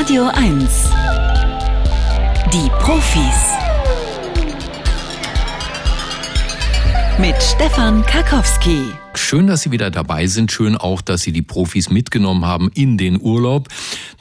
Radio 1. Die Profis. Mit Stefan Karkowski. Schön, dass Sie wieder dabei sind. Schön auch, dass Sie die Profis mitgenommen haben in den Urlaub.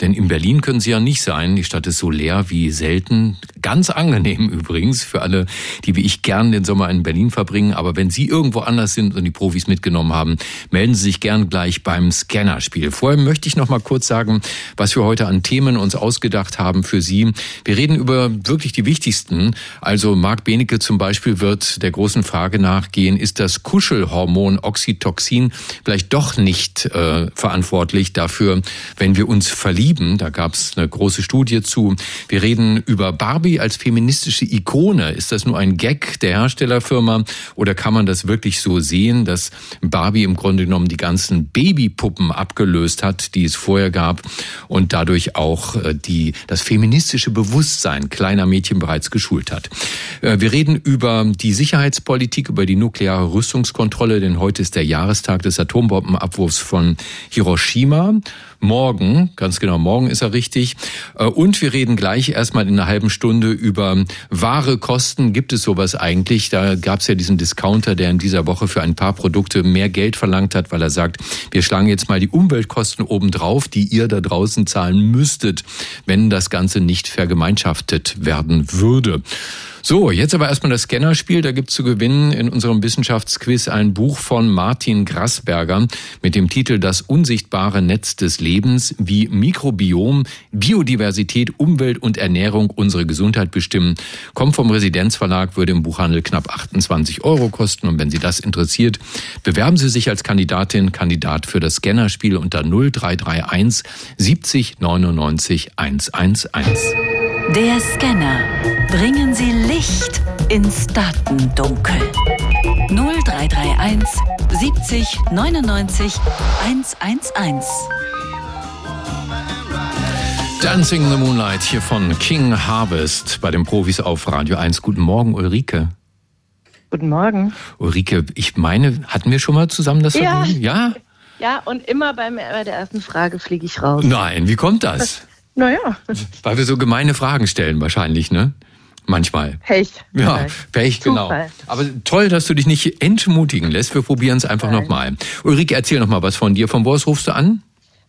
Denn in Berlin können Sie ja nicht sein. Die Stadt ist so leer wie selten. Ganz angenehm übrigens für alle, die wie ich gern den Sommer in Berlin verbringen. Aber wenn Sie irgendwo anders sind und die Profis mitgenommen haben, melden Sie sich gern gleich beim Scannerspiel. Vorher möchte ich noch mal kurz sagen, was wir heute an Themen uns ausgedacht haben für Sie. Wir reden über wirklich die wichtigsten. Also Marc Benecke zum Beispiel wird der großen Frage nachgehen, ist das Kuschelhormon Oxytocin vielleicht doch nicht äh, verantwortlich dafür, wenn wir uns verlieben. Da gab es eine große Studie zu. Wir reden über Barbie als feministische Ikone. Ist das nur ein Gag der Herstellerfirma oder kann man das wirklich so sehen, dass Barbie im Grunde genommen die ganzen Babypuppen abgelöst hat, die es vorher gab und dadurch auch äh, die, das feministische Bewusstsein kleiner Mädchen bereits geschult hat. Äh, wir reden über die Sicherheitspolitik, über die nukleare Rüstungskontrolle, denn heute ist der Jahrestag des Atombombenabwurfs von Hiroshima. Morgen, ganz genau, morgen ist er richtig. Äh, und wir reden gleich erstmal in einer halben Stunde über wahre Kosten. Gibt es sowas eigentlich? Da gab es ja diesen Discounter, der in dieser Woche für ein paar Produkte mehr Geld verlangt hat, weil er sagt, wir schlagen jetzt mal die Umweltkosten obendrauf, die ihr da draußen zahlen müsstet, wenn das Ganze nicht vergemeinschaftet werden würde. So, jetzt aber erstmal das Scannerspiel. Da gibt's zu gewinnen in unserem Wissenschaftsquiz ein Buch von Martin Grassberger mit dem Titel Das unsichtbare Netz des Lebens, wie Mikrobiom, Biodiversität, Umwelt und Ernährung unsere Gesundheit bestimmen. Kommt vom Residenzverlag, würde im Buchhandel knapp 28 Euro kosten. Und wenn Sie das interessiert, bewerben Sie sich als Kandidatin, Kandidat für das Scannerspiel unter 0331 70 99 111. Der Scanner. Bringen Sie Licht ins Datendunkel. 0331 70 99 111. Dancing in the Moonlight hier von King Harvest bei den Profis auf Radio 1. Guten Morgen, Ulrike. Guten Morgen. Ulrike, ich meine, hatten wir schon mal zusammen das Ja. Vergnügen? Ja? Ja, und immer beim, bei der ersten Frage fliege ich raus. Nein, wie kommt das? Naja, Weil wir so gemeine Fragen stellen wahrscheinlich, ne? Manchmal. Pech. Ja, vielleicht. Pech, genau. Zufall. Aber toll, dass du dich nicht entmutigen lässt. Wir probieren es einfach nochmal. Ulrike, erzähl noch mal was von dir. Von wo aus rufst du an?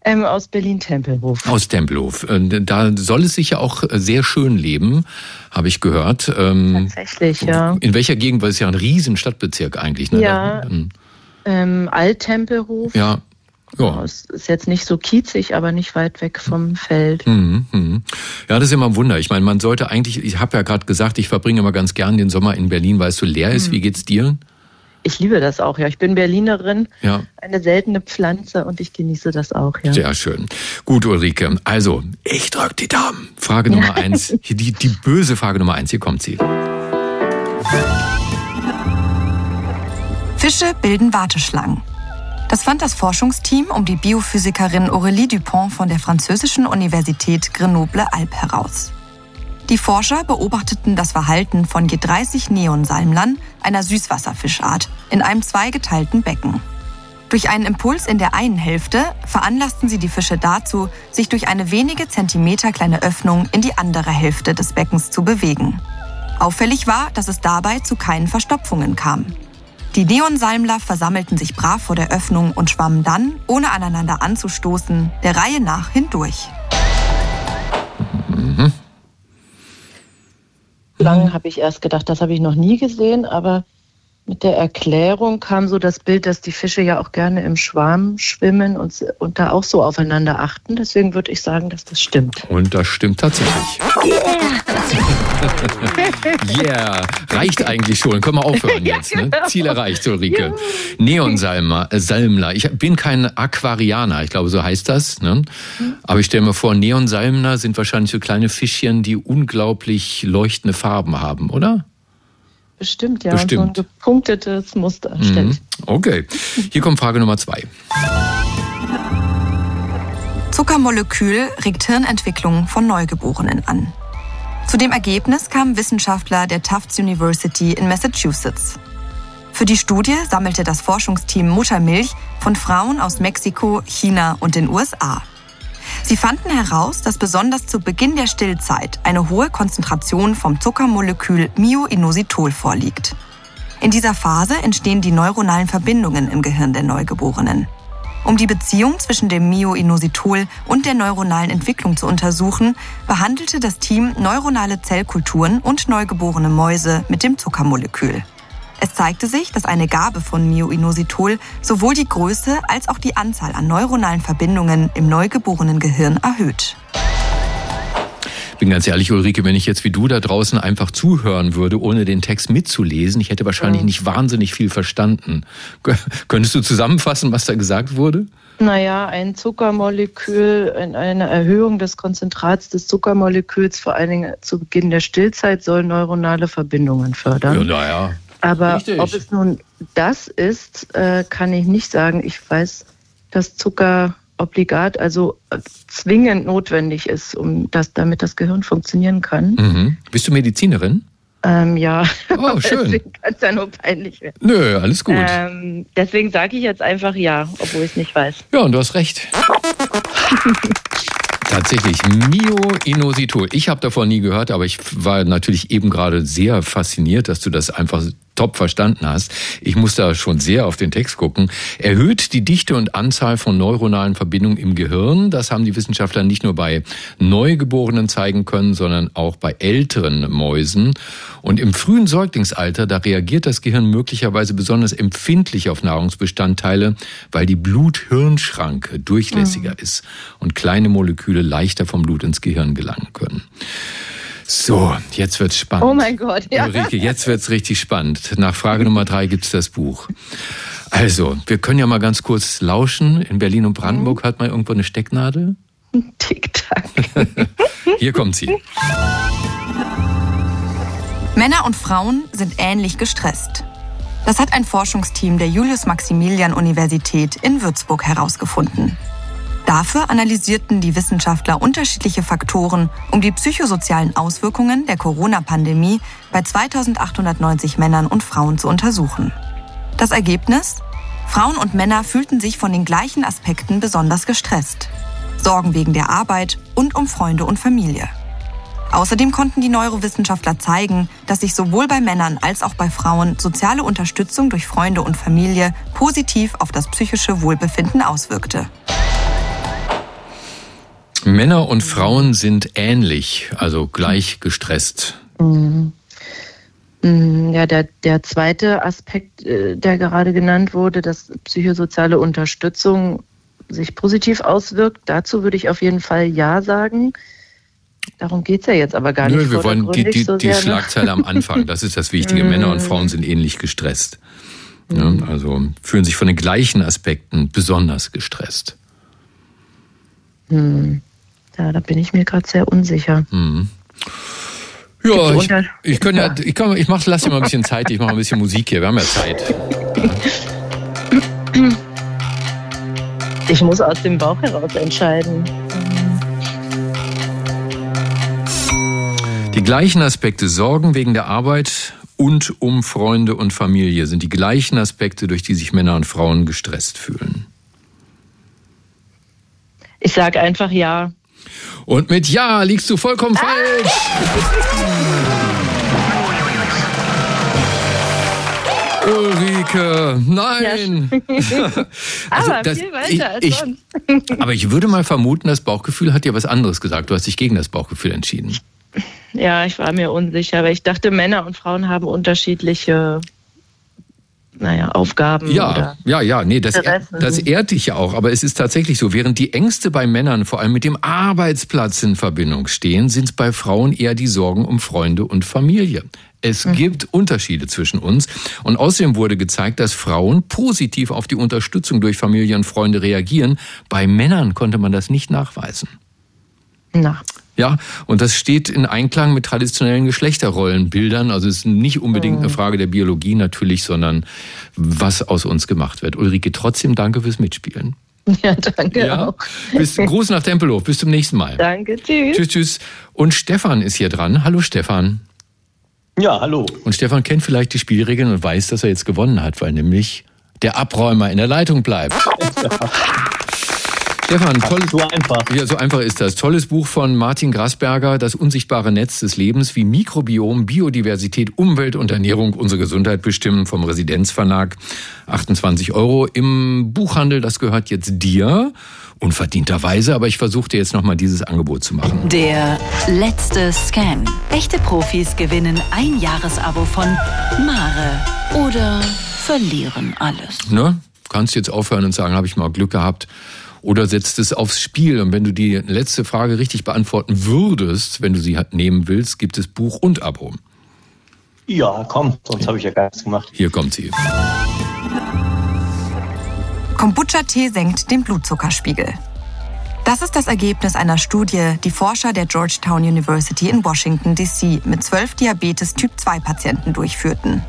Ähm, aus Berlin-Tempelhof. Aus Tempelhof. Äh, Da soll es sich ja auch sehr schön leben, habe ich gehört. Ähm, Tatsächlich, ja. In welcher Gegend? Weil es ja ein riesen Stadtbezirk eigentlich. Ne? Ja. Da- Ähm, Alt-Tempelhof. Ja. Ja. Es ist jetzt nicht so kiezig, aber nicht weit weg vom Feld. Mhm, mhm. Ja, das ist immer ein Wunder. Ich meine, man sollte eigentlich, ich habe ja gerade gesagt, ich verbringe immer ganz gern den Sommer in Berlin, weil es so leer Mhm. ist. Wie geht's dir? Ich liebe das auch, ja. Ich bin Berlinerin, Ja. eine seltene Pflanze und ich genieße das auch, ja. Sehr schön. Gut, Ulrike. Also, ich drück die Daumen. Frage Nummer eins. Hier Die, die böse Frage Nummer eins. Hier kommt sie. Fische bilden Warteschlangen. Das fand das Forschungsteam um die Biophysikerin Aurélie Dupont von der französischen Universität Grenoble-Alpes heraus. Die Forscher beobachteten das Verhalten von je 30 Neonsalmlern, einer Süßwasserfischart, in einem zweigeteilten Becken. Durch einen Impuls in der einen Hälfte veranlassten sie die Fische dazu, sich durch eine wenige Zentimeter kleine Öffnung in die andere Hälfte des Beckens zu bewegen. Auffällig war, dass es dabei zu keinen Verstopfungen kam. Die Neonsalmler versammelten sich brav vor der Öffnung und schwammen dann, ohne aneinander anzustoßen, der Reihe nach hindurch. Lang habe ich erst gedacht, das habe ich noch nie gesehen, aber mit der Erklärung kam so das Bild, dass die Fische ja auch gerne im Schwarm schwimmen und, und da auch so aufeinander achten. Deswegen würde ich sagen, dass das stimmt. Und das stimmt tatsächlich. Yeah. Reicht eigentlich schon. Können wir aufhören jetzt. Ne? Ziel erreicht, Ulrike. Neonsalmer, äh, Salmler. Ich bin kein Aquarianer, ich glaube, so heißt das. Ne? Aber ich stelle mir vor, Neonsalmler sind wahrscheinlich so kleine Fischchen, die unglaublich leuchtende Farben haben, oder? Bestimmt, ja. Bestimmt. Und so ein gepunktetes Muster. Mhm. Okay. Hier kommt Frage Nummer zwei. Zuckermolekül regt Hirnentwicklung von Neugeborenen an. Zu dem Ergebnis kamen Wissenschaftler der Tufts University in Massachusetts. Für die Studie sammelte das Forschungsteam Muttermilch von Frauen aus Mexiko, China und den USA. Sie fanden heraus, dass besonders zu Beginn der Stillzeit eine hohe Konzentration vom Zuckermolekül Myoinositol vorliegt. In dieser Phase entstehen die neuronalen Verbindungen im Gehirn der Neugeborenen. Um die Beziehung zwischen dem Myoinositol und der neuronalen Entwicklung zu untersuchen, behandelte das Team neuronale Zellkulturen und neugeborene Mäuse mit dem Zuckermolekül. Es zeigte sich, dass eine Gabe von Myoinositol sowohl die Größe als auch die Anzahl an neuronalen Verbindungen im neugeborenen Gehirn erhöht bin ganz ehrlich, Ulrike, wenn ich jetzt wie du da draußen einfach zuhören würde, ohne den Text mitzulesen, ich hätte wahrscheinlich nicht wahnsinnig viel verstanden. Könntest du zusammenfassen, was da gesagt wurde? Naja, ein Zuckermolekül, eine Erhöhung des Konzentrats des Zuckermoleküls, vor allen Dingen zu Beginn der Stillzeit, soll neuronale Verbindungen fördern. Ja, naja. Aber Richtig. ob es nun das ist, äh, kann ich nicht sagen. Ich weiß, dass Zucker obligat, also äh, zwingend notwendig ist, um das, damit das Gehirn funktionieren kann. Mhm. Bist du Medizinerin? Ähm, ja, oh, schön. deswegen kann es ja nur peinlich werden. Nö, alles gut. Ähm, deswegen sage ich jetzt einfach ja, obwohl ich es nicht weiß. Ja, und du hast recht. Tatsächlich, Mioinositol. Ich habe davon nie gehört, aber ich war natürlich eben gerade sehr fasziniert, dass du das einfach top verstanden hast. Ich muss da schon sehr auf den Text gucken. Erhöht die Dichte und Anzahl von neuronalen Verbindungen im Gehirn. Das haben die Wissenschaftler nicht nur bei Neugeborenen zeigen können, sondern auch bei älteren Mäusen. Und im frühen Säuglingsalter, da reagiert das Gehirn möglicherweise besonders empfindlich auf Nahrungsbestandteile, weil die Blut-Hirn-Schranke durchlässiger mhm. ist und kleine Moleküle leichter vom Blut ins Gehirn gelangen können. So, jetzt wird's spannend. Oh mein Gott, ja. Ulrike, jetzt wird's richtig spannend. Nach Frage Nummer drei gibt's das Buch. Also, wir können ja mal ganz kurz lauschen. In Berlin und Brandenburg mhm. hat man irgendwo eine Stecknadel. Tick-Tack. Hier kommt sie. Männer und Frauen sind ähnlich gestresst. Das hat ein Forschungsteam der Julius-Maximilian-Universität in Würzburg herausgefunden. Dafür analysierten die Wissenschaftler unterschiedliche Faktoren, um die psychosozialen Auswirkungen der Corona-Pandemie bei 2890 Männern und Frauen zu untersuchen. Das Ergebnis? Frauen und Männer fühlten sich von den gleichen Aspekten besonders gestresst. Sorgen wegen der Arbeit und um Freunde und Familie. Außerdem konnten die Neurowissenschaftler zeigen, dass sich sowohl bei Männern als auch bei Frauen soziale Unterstützung durch Freunde und Familie positiv auf das psychische Wohlbefinden auswirkte. Männer und Frauen sind ähnlich, also gleich gestresst. Mhm. Mhm, ja, der, der zweite Aspekt, äh, der gerade genannt wurde, dass psychosoziale Unterstützung sich positiv auswirkt, dazu würde ich auf jeden Fall Ja sagen. Darum geht es ja jetzt aber gar nicht. Nö, wir wollen die, die, so die ne? Schlagzeile am Anfang, das ist das Wichtige. Männer und Frauen sind ähnlich gestresst. Ja, also fühlen sich von den gleichen Aspekten besonders gestresst. Hm. Ja, da bin ich mir gerade sehr unsicher. Mhm. Ja, ich, ich, kann ja, ich, kann, ich mach, lass dir mal ein bisschen Zeit, ich mache ein bisschen Musik hier, wir haben ja Zeit. Ich muss aus dem Bauch heraus entscheiden. Die gleichen Aspekte Sorgen wegen der Arbeit und um Freunde und Familie sind die gleichen Aspekte, durch die sich Männer und Frauen gestresst fühlen. Ich sage einfach ja. Und mit Ja liegst du vollkommen ah. falsch. Ulrike, nein. Ja. also, aber viel weiter als ich, sonst. aber ich würde mal vermuten, das Bauchgefühl hat dir was anderes gesagt. Du hast dich gegen das Bauchgefühl entschieden. Ja, ich war mir unsicher, aber ich dachte, Männer und Frauen haben unterschiedliche naja, Aufgaben. Ja, ja, ja, nee, das, das ehrt dich ja auch. Aber es ist tatsächlich so, während die Ängste bei Männern vor allem mit dem Arbeitsplatz in Verbindung stehen, sind es bei Frauen eher die Sorgen um Freunde und Familie. Es mhm. gibt Unterschiede zwischen uns. Und außerdem wurde gezeigt, dass Frauen positiv auf die Unterstützung durch Familie und Freunde reagieren. Bei Männern konnte man das nicht nachweisen. Na. Ja, und das steht in Einklang mit traditionellen Geschlechterrollenbildern. Also es ist nicht unbedingt eine mhm. Frage der Biologie natürlich, sondern was aus uns gemacht wird. Ulrike, trotzdem danke fürs Mitspielen. Ja, danke ja. auch. Bis, Gruß nach Tempelhof. Bis zum nächsten Mal. Danke, tschüss. Tschüss, tschüss. Und Stefan ist hier dran. Hallo, Stefan. Ja, hallo. Und Stefan kennt vielleicht die Spielregeln und weiß, dass er jetzt gewonnen hat, weil nämlich der Abräumer in der Leitung bleibt. Stefan, toll, so einfach. Ja, so einfach ist das. Tolles Buch von Martin Grasberger, Das unsichtbare Netz des Lebens, wie Mikrobiom, Biodiversität, Umwelt und Ernährung unsere Gesundheit bestimmen, vom Residenzverlag. 28 Euro im Buchhandel, das gehört jetzt dir. Unverdienterweise, aber ich versuchte jetzt nochmal dieses Angebot zu machen. Der letzte Scan. Echte Profis gewinnen ein Jahresabo von Mare oder verlieren alles. Ne? Kannst jetzt aufhören und sagen, habe ich mal Glück gehabt oder setzt es aufs Spiel. Und wenn du die letzte Frage richtig beantworten würdest, wenn du sie nehmen willst, gibt es Buch und Abo. Ja, komm, sonst habe ich ja gar nichts gemacht. Hier kommt sie. Kombucha-Tee senkt den Blutzuckerspiegel. Das ist das Ergebnis einer Studie, die Forscher der Georgetown University in Washington, D.C. mit zwölf Diabetes-Typ-2-Patienten durchführten.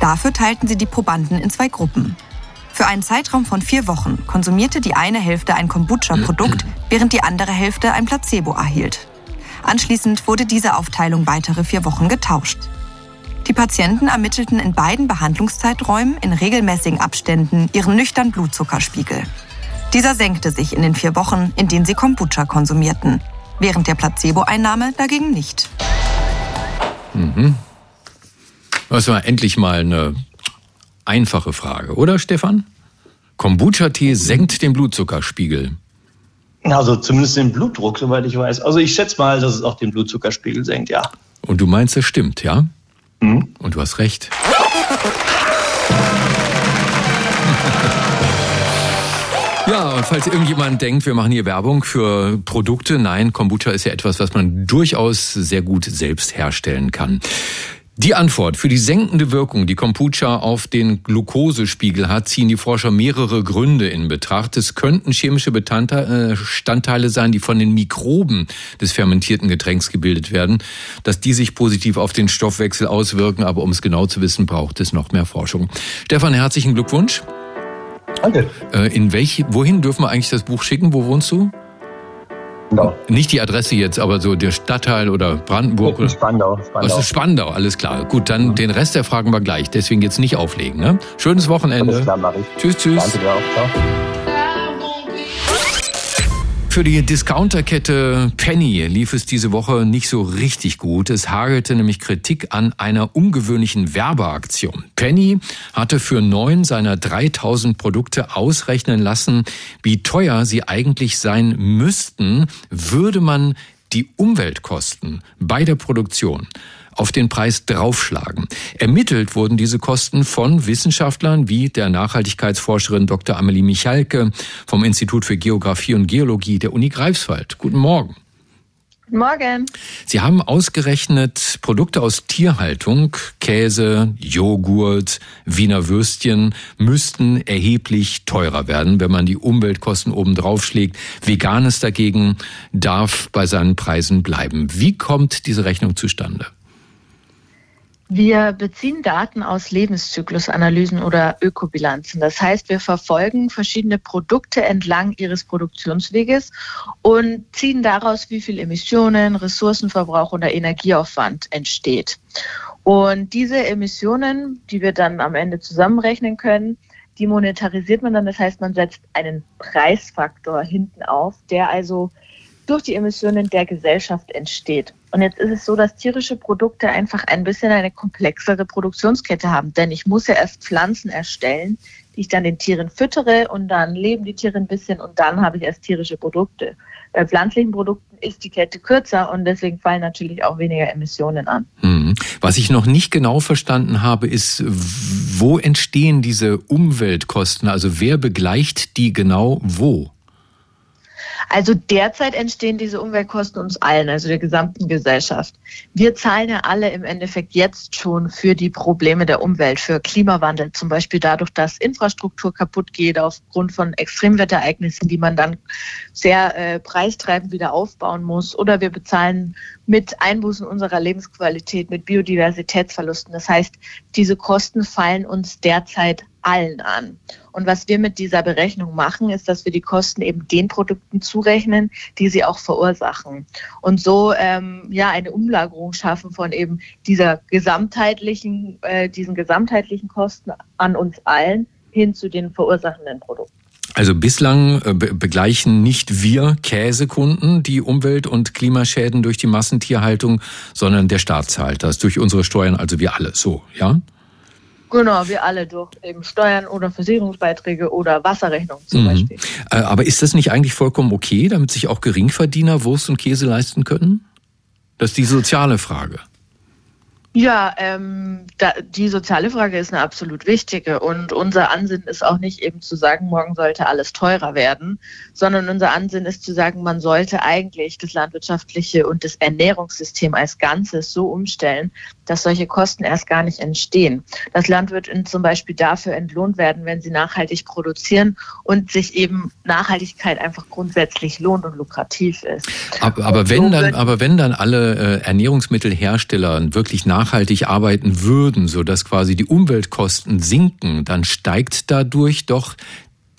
Dafür teilten sie die Probanden in zwei Gruppen. Für einen Zeitraum von vier Wochen konsumierte die eine Hälfte ein Kombucha-Produkt, während die andere Hälfte ein Placebo erhielt. Anschließend wurde diese Aufteilung weitere vier Wochen getauscht. Die Patienten ermittelten in beiden Behandlungszeiträumen in regelmäßigen Abständen ihren nüchtern Blutzuckerspiegel. Dieser senkte sich in den vier Wochen, in denen sie Kombucha konsumierten, während der Placebo-Einnahme dagegen nicht. Mhm. Das war endlich mal eine einfache Frage, oder Stefan? Kombucha-Tee senkt den Blutzuckerspiegel. Also zumindest den Blutdruck, soweit ich weiß. Also ich schätze mal, dass es auch den Blutzuckerspiegel senkt, ja. Und du meinst, es stimmt, ja? Mhm. Und du hast recht. Ja, und falls irgendjemand denkt, wir machen hier Werbung für Produkte, nein, Kombucha ist ja etwas, was man durchaus sehr gut selbst herstellen kann. Die Antwort für die senkende Wirkung, die Kombucha auf den Glukosespiegel hat, ziehen die Forscher mehrere Gründe in Betracht. Es könnten chemische Bestandteile sein, die von den Mikroben des fermentierten Getränks gebildet werden, dass die sich positiv auf den Stoffwechsel auswirken. Aber um es genau zu wissen, braucht es noch mehr Forschung. Stefan, herzlichen Glückwunsch. Danke. Äh, in welche, wohin dürfen wir eigentlich das Buch schicken? Wo wohnst du? Genau. Nicht die Adresse jetzt, aber so der Stadtteil oder Brandenburg. Oder? Spandau. Spandau. Das ist Spandau, alles klar. Gut, dann mhm. den Rest der Fragen wir gleich. Deswegen jetzt nicht auflegen. Ne? Schönes Wochenende. Alles klar, Tschüss, tschüss. Danke dir auch. Ciao. Für die Discounterkette Penny lief es diese Woche nicht so richtig gut. Es hagelte nämlich Kritik an einer ungewöhnlichen Werbeaktion. Penny hatte für neun seiner 3000 Produkte ausrechnen lassen, wie teuer sie eigentlich sein müssten, würde man die Umweltkosten bei der Produktion auf den Preis draufschlagen. Ermittelt wurden diese Kosten von Wissenschaftlern wie der Nachhaltigkeitsforscherin Dr. Amelie Michalke vom Institut für Geographie und Geologie der Uni Greifswald. Guten Morgen. Guten Morgen. Sie haben ausgerechnet, Produkte aus Tierhaltung, Käse, Joghurt, Wiener Würstchen müssten erheblich teurer werden, wenn man die Umweltkosten oben drauf schlägt. Veganes dagegen darf bei seinen Preisen bleiben. Wie kommt diese Rechnung zustande? Wir beziehen Daten aus Lebenszyklusanalysen oder Ökobilanzen. Das heißt, wir verfolgen verschiedene Produkte entlang ihres Produktionsweges und ziehen daraus, wie viel Emissionen, Ressourcenverbrauch oder Energieaufwand entsteht. Und diese Emissionen, die wir dann am Ende zusammenrechnen können, die monetarisiert man dann. Das heißt, man setzt einen Preisfaktor hinten auf, der also durch die Emissionen der Gesellschaft entsteht. Und jetzt ist es so, dass tierische Produkte einfach ein bisschen eine komplexere Produktionskette haben. Denn ich muss ja erst Pflanzen erstellen, die ich dann den Tieren füttere und dann leben die Tiere ein bisschen und dann habe ich erst tierische Produkte. Bei pflanzlichen Produkten ist die Kette kürzer und deswegen fallen natürlich auch weniger Emissionen an. Hm. Was ich noch nicht genau verstanden habe, ist, wo entstehen diese Umweltkosten? Also wer begleicht die genau wo? Also derzeit entstehen diese Umweltkosten uns allen, also der gesamten Gesellschaft. Wir zahlen ja alle im Endeffekt jetzt schon für die Probleme der Umwelt, für Klimawandel, zum Beispiel dadurch, dass Infrastruktur kaputt geht aufgrund von Extremwetterereignissen, die man dann sehr äh, preistreibend wieder aufbauen muss. Oder wir bezahlen mit Einbußen unserer Lebensqualität, mit Biodiversitätsverlusten. Das heißt, diese Kosten fallen uns derzeit allen an. Und was wir mit dieser Berechnung machen, ist, dass wir die Kosten eben den Produkten zurechnen, die sie auch verursachen. Und so ähm, ja eine Umlagerung schaffen von eben dieser gesamtheitlichen, äh, diesen gesamtheitlichen Kosten an uns allen hin zu den verursachenden Produkten. Also bislang äh, begleichen nicht wir Käsekunden die Umwelt- und Klimaschäden durch die Massentierhaltung, sondern der Staat zahlt das durch unsere Steuern, also wir alle. So, ja? Genau, wir alle durch eben Steuern oder Versicherungsbeiträge oder Wasserrechnungen zum mhm. Beispiel. Äh, aber ist das nicht eigentlich vollkommen okay, damit sich auch Geringverdiener Wurst und Käse leisten können? Das ist die soziale Frage. Ja, ähm, da, die soziale Frage ist eine absolut wichtige und unser Ansinnen ist auch nicht eben zu sagen, morgen sollte alles teurer werden, sondern unser Ansinnen ist zu sagen, man sollte eigentlich das landwirtschaftliche und das Ernährungssystem als Ganzes so umstellen, dass solche Kosten erst gar nicht entstehen. Dass Landwirte zum Beispiel dafür entlohnt werden, wenn sie nachhaltig produzieren und sich eben Nachhaltigkeit einfach grundsätzlich lohnt und lukrativ ist. Aber, aber wenn dann, aber wenn dann alle äh, Ernährungsmittelhersteller wirklich nachhaltig arbeiten würden, so dass quasi die Umweltkosten sinken, dann steigt dadurch doch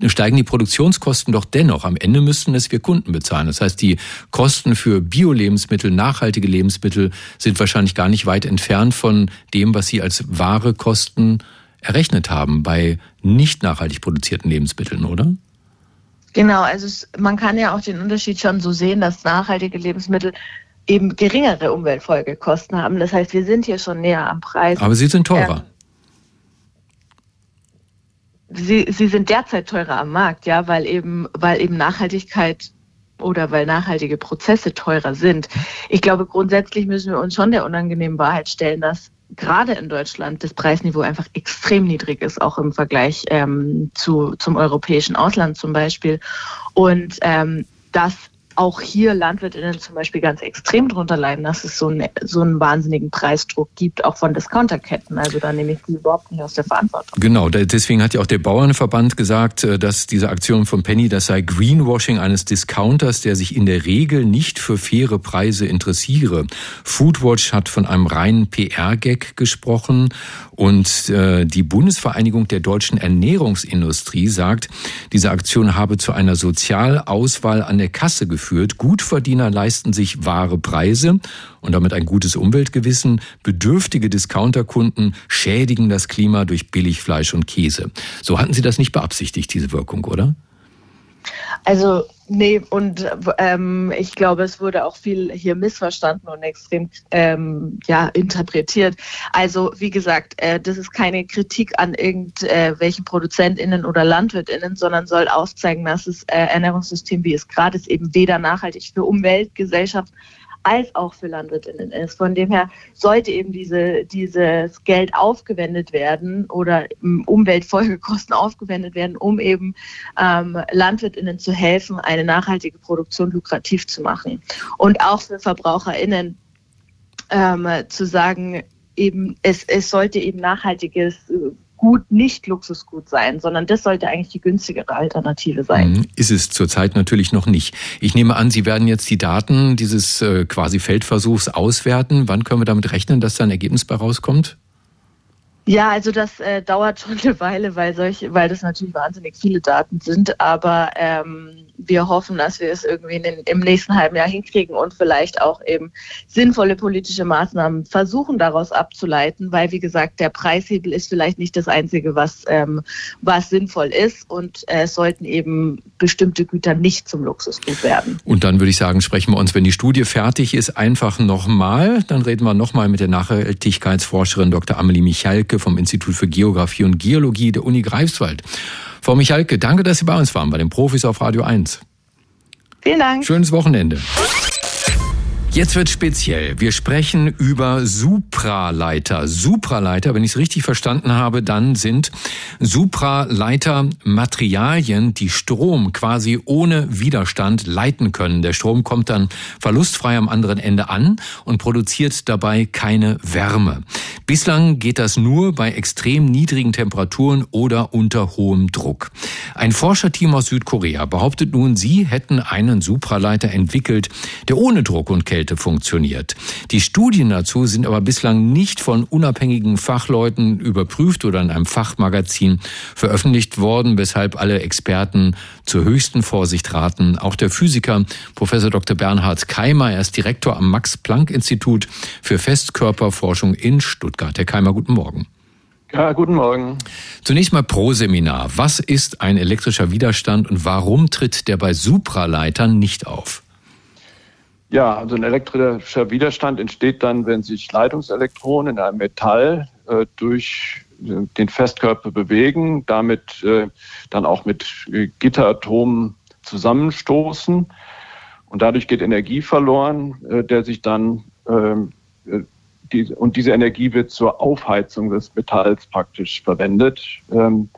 steigen die Produktionskosten doch dennoch. Am Ende müssten es wir Kunden bezahlen. Das heißt, die Kosten für Bio-Lebensmittel, nachhaltige Lebensmittel sind wahrscheinlich gar nicht weit entfernt von dem, was Sie als wahre Kosten errechnet haben bei nicht nachhaltig produzierten Lebensmitteln, oder? Genau, also es, man kann ja auch den Unterschied schon so sehen, dass nachhaltige Lebensmittel eben geringere Umweltfolgekosten haben. Das heißt, wir sind hier schon näher am Preis. Aber sie sind teurer. Ähm, sie, sie sind derzeit teurer am Markt, ja, weil eben, weil eben Nachhaltigkeit oder weil nachhaltige Prozesse teurer sind. Ich glaube, grundsätzlich müssen wir uns schon der unangenehmen Wahrheit stellen, dass gerade in Deutschland das Preisniveau einfach extrem niedrig ist, auch im Vergleich ähm, zu, zum europäischen Ausland zum Beispiel. Und ähm, dass auch hier LandwirtInnen zum Beispiel ganz extrem drunter leiden, dass es so, ein, so einen wahnsinnigen Preisdruck gibt, auch von Discounterketten. Also da nehme ich die überhaupt nicht aus der Verantwortung. Genau, deswegen hat ja auch der Bauernverband gesagt, äh, dass diese Aktion von Penny, das sei Greenwashing eines Discounters, der sich in der Regel nicht für faire Preise interessiere. Foodwatch hat von einem reinen PR-Gag gesprochen und äh, die Bundesvereinigung der deutschen Ernährungsindustrie sagt, diese Aktion habe zu einer Sozialauswahl an der Kasse geführt. Gutverdiener leisten sich wahre Preise und damit ein gutes Umweltgewissen. Bedürftige Discounterkunden schädigen das Klima durch Billigfleisch und Käse. So hatten Sie das nicht beabsichtigt, diese Wirkung, oder? Also nee, und ähm, ich glaube, es wurde auch viel hier missverstanden und extrem ähm, ja, interpretiert. Also wie gesagt, äh, das ist keine Kritik an irgendwelchen äh, ProduzentInnen oder LandwirtInnen, sondern soll aufzeigen, dass das äh, Ernährungssystem, wie es gerade ist, eben weder nachhaltig für Umwelt, Gesellschaft als auch für Landwirtinnen ist. Von dem her sollte eben diese, dieses Geld aufgewendet werden oder Umweltfolgekosten aufgewendet werden, um eben ähm, Landwirtinnen zu helfen, eine nachhaltige Produktion lukrativ zu machen. Und auch für VerbraucherInnen ähm, zu sagen, eben, es, es sollte eben nachhaltiges Gut nicht Luxusgut sein, sondern das sollte eigentlich die günstigere Alternative sein. Mhm. Ist es zurzeit natürlich noch nicht. Ich nehme an, Sie werden jetzt die Daten dieses äh, quasi Feldversuchs auswerten. Wann können wir damit rechnen, dass da ein Ergebnis bei rauskommt? Ja, also das äh, dauert schon eine Weile, weil solche, weil das natürlich wahnsinnig viele Daten sind. Aber ähm, wir hoffen, dass wir es irgendwie den, im nächsten halben Jahr hinkriegen und vielleicht auch eben sinnvolle politische Maßnahmen versuchen daraus abzuleiten, weil wie gesagt der Preishebel ist vielleicht nicht das einzige, was ähm, was sinnvoll ist und äh, es sollten eben bestimmte Güter nicht zum Luxusgut werden. Und dann würde ich sagen, sprechen wir uns, wenn die Studie fertig ist, einfach nochmal. Dann reden wir nochmal mit der Nachhaltigkeitsforscherin Dr. Amelie Michalke vom Institut für Geografie und Geologie der Uni Greifswald. Frau Michalke, danke, dass Sie bei uns waren, bei den Profis auf Radio 1. Vielen Dank. Schönes Wochenende. Jetzt wird speziell. Wir sprechen über Supraleiter. Supraleiter, wenn ich es richtig verstanden habe, dann sind Supraleiter Materialien, die Strom quasi ohne Widerstand leiten können. Der Strom kommt dann verlustfrei am anderen Ende an und produziert dabei keine Wärme. Bislang geht das nur bei extrem niedrigen Temperaturen oder unter hohem Druck. Ein Forscherteam aus Südkorea behauptet nun, sie hätten einen Supraleiter entwickelt, der ohne Druck und Kälte Kälte funktioniert. Die Studien dazu sind aber bislang nicht von unabhängigen Fachleuten überprüft oder in einem Fachmagazin veröffentlicht worden, weshalb alle Experten zur höchsten Vorsicht raten. Auch der Physiker Professor Dr. Bernhard Keimer, er ist Direktor am Max-Planck-Institut für Festkörperforschung in Stuttgart. Herr Keimer, guten Morgen. Ja, guten Morgen. Zunächst mal pro Seminar. Was ist ein elektrischer Widerstand und warum tritt der bei Supraleitern nicht auf? Ja, also ein elektrischer Widerstand entsteht dann, wenn sich Leitungselektronen in einem Metall äh, durch äh, den Festkörper bewegen, damit äh, dann auch mit äh, Gitteratomen zusammenstoßen. Und dadurch geht Energie verloren, äh, der sich dann ähm, äh, die, und diese Energie wird zur Aufheizung des Metalls praktisch verwendet. Ähm,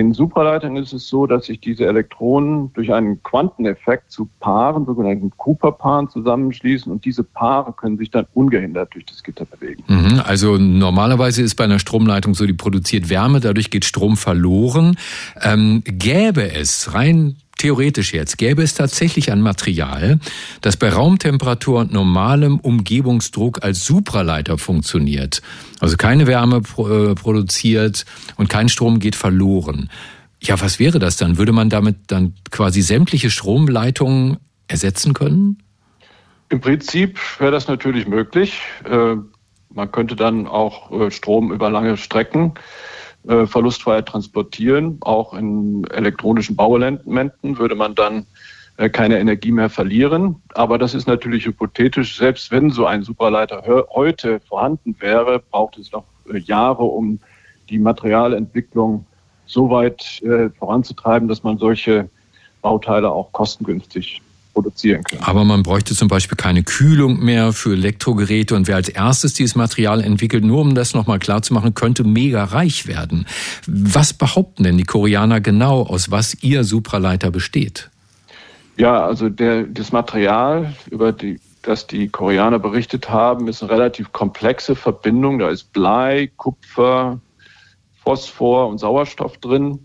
in Supraleitern ist es so, dass sich diese Elektronen durch einen Quanteneffekt zu Paaren, sogenannten Cooper-Paaren, zusammenschließen und diese Paare können sich dann ungehindert durch das Gitter bewegen. Mhm, also normalerweise ist bei einer Stromleitung so, die produziert Wärme, dadurch geht Strom verloren. Ähm, gäbe es rein theoretisch jetzt, gäbe es tatsächlich ein Material, das bei Raumtemperatur und normalem Umgebungsdruck als Supraleiter funktioniert, also keine Wärme äh, produziert und kein Strom geht verloren. Ja, was wäre das dann? Würde man damit dann quasi sämtliche Stromleitungen ersetzen können? Im Prinzip wäre das natürlich möglich. Äh, man könnte dann auch äh, Strom über lange Strecken äh, verlustfrei transportieren. Auch in elektronischen Bauelementen würde man dann äh, keine Energie mehr verlieren. Aber das ist natürlich hypothetisch. Selbst wenn so ein Supraleiter heute vorhanden wäre, braucht es noch äh, Jahre, um die Materialentwicklung so weit äh, voranzutreiben, dass man solche Bauteile auch kostengünstig produzieren können. Aber man bräuchte zum Beispiel keine Kühlung mehr für Elektrogeräte und wer als erstes dieses Material entwickelt, nur um das nochmal klar zu machen, könnte mega reich werden. Was behaupten denn die Koreaner genau, aus was ihr Supraleiter besteht? Ja, also der, das Material, über die, das die Koreaner berichtet haben, ist eine relativ komplexe Verbindung. Da ist Blei, Kupfer, Phosphor und Sauerstoff drin.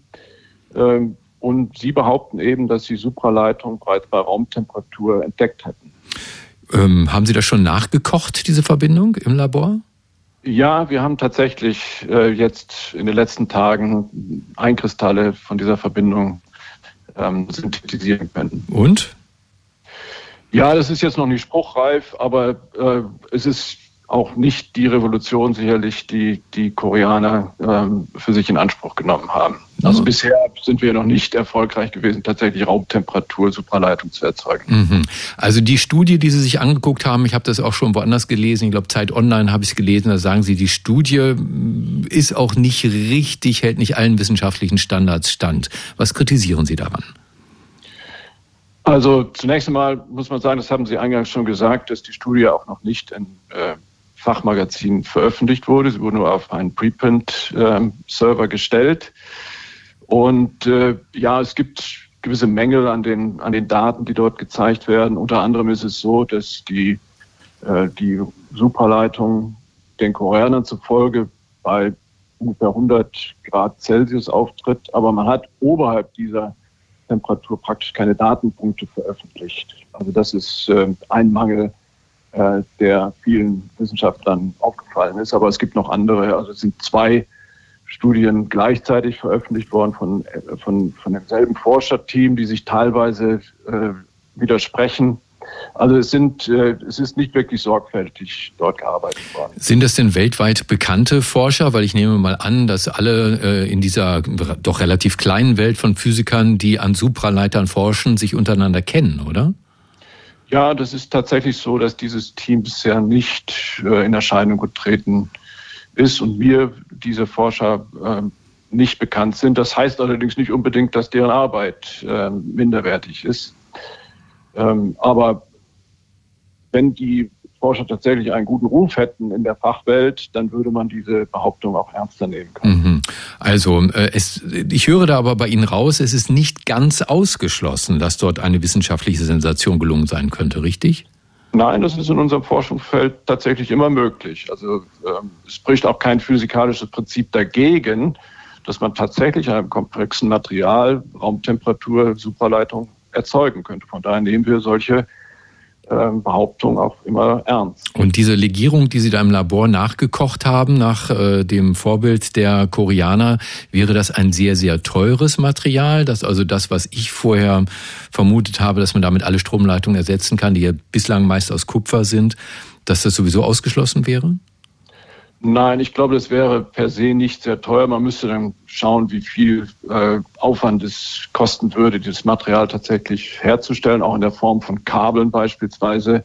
Ähm, und sie behaupten eben, dass sie Supraleitung bereits bei Raumtemperatur entdeckt hätten. Ähm, haben Sie das schon nachgekocht, diese Verbindung im Labor? Ja, wir haben tatsächlich äh, jetzt in den letzten Tagen Einkristalle von dieser Verbindung ähm, synthetisieren können. Und? Ja, das ist jetzt noch nicht spruchreif, aber äh, es ist auch nicht die Revolution sicherlich, die die Koreaner ähm, für sich in Anspruch genommen haben. Also mhm. bisher sind wir noch nicht erfolgreich gewesen, tatsächlich Raumtemperatur Supraleitung zu erzeugen. Mhm. Also die Studie, die Sie sich angeguckt haben, ich habe das auch schon woanders gelesen, ich glaube Zeit Online habe ich es gelesen, da sagen Sie, die Studie mm, ist auch nicht richtig, hält nicht allen wissenschaftlichen Standards stand. Was kritisieren Sie daran? Also zunächst einmal muss man sagen, das haben Sie eingangs schon gesagt, dass die Studie auch noch nicht in äh, Fachmagazin veröffentlicht wurde. Sie wurde nur auf einen Preprint-Server ähm, gestellt. Und äh, ja, es gibt gewisse Mängel an den, an den Daten, die dort gezeigt werden. Unter anderem ist es so, dass die, äh, die Superleitung den Koreanern zufolge bei ungefähr 100 Grad Celsius auftritt, aber man hat oberhalb dieser Temperatur praktisch keine Datenpunkte veröffentlicht. Also das ist äh, ein Mangel, äh, der vielen Wissenschaftlern aufgefallen ist. Aber es gibt noch andere. Also es sind zwei Studien gleichzeitig veröffentlicht worden von, äh, von, von demselben Forscherteam, die sich teilweise äh, widersprechen. Also es sind, äh, es ist nicht wirklich sorgfältig dort gearbeitet worden. Sind das denn weltweit bekannte Forscher? Weil ich nehme mal an, dass alle äh, in dieser doch relativ kleinen Welt von Physikern, die an Supraleitern forschen, sich untereinander kennen, oder? Ja, das ist tatsächlich so, dass dieses Team bisher nicht äh, in Erscheinung getreten ist und mir diese Forscher äh, nicht bekannt sind. Das heißt allerdings nicht unbedingt, dass deren Arbeit äh, minderwertig ist. Ähm, aber wenn die Forscher tatsächlich einen guten Ruf hätten in der Fachwelt, dann würde man diese Behauptung auch ernster nehmen können. Mhm. Also äh, es, ich höre da aber bei Ihnen raus, es ist nicht ganz ausgeschlossen, dass dort eine wissenschaftliche Sensation gelungen sein könnte, richtig? Nein, das ist in unserem Forschungsfeld tatsächlich immer möglich. Also ähm, es spricht auch kein physikalisches Prinzip dagegen, dass man tatsächlich einem komplexen Material Raumtemperatur, Supraleitung erzeugen könnte. Von daher nehmen wir solche Behauptung auch immer ernst. Und diese Legierung, die Sie da im Labor nachgekocht haben, nach äh, dem Vorbild der Koreaner, wäre das ein sehr, sehr teures Material? Das also das, was ich vorher vermutet habe, dass man damit alle Stromleitungen ersetzen kann, die ja bislang meist aus Kupfer sind, dass das sowieso ausgeschlossen wäre? Nein, ich glaube, das wäre per se nicht sehr teuer. Man müsste dann schauen, wie viel äh, Aufwand es kosten würde, dieses Material tatsächlich herzustellen, auch in der Form von Kabeln beispielsweise.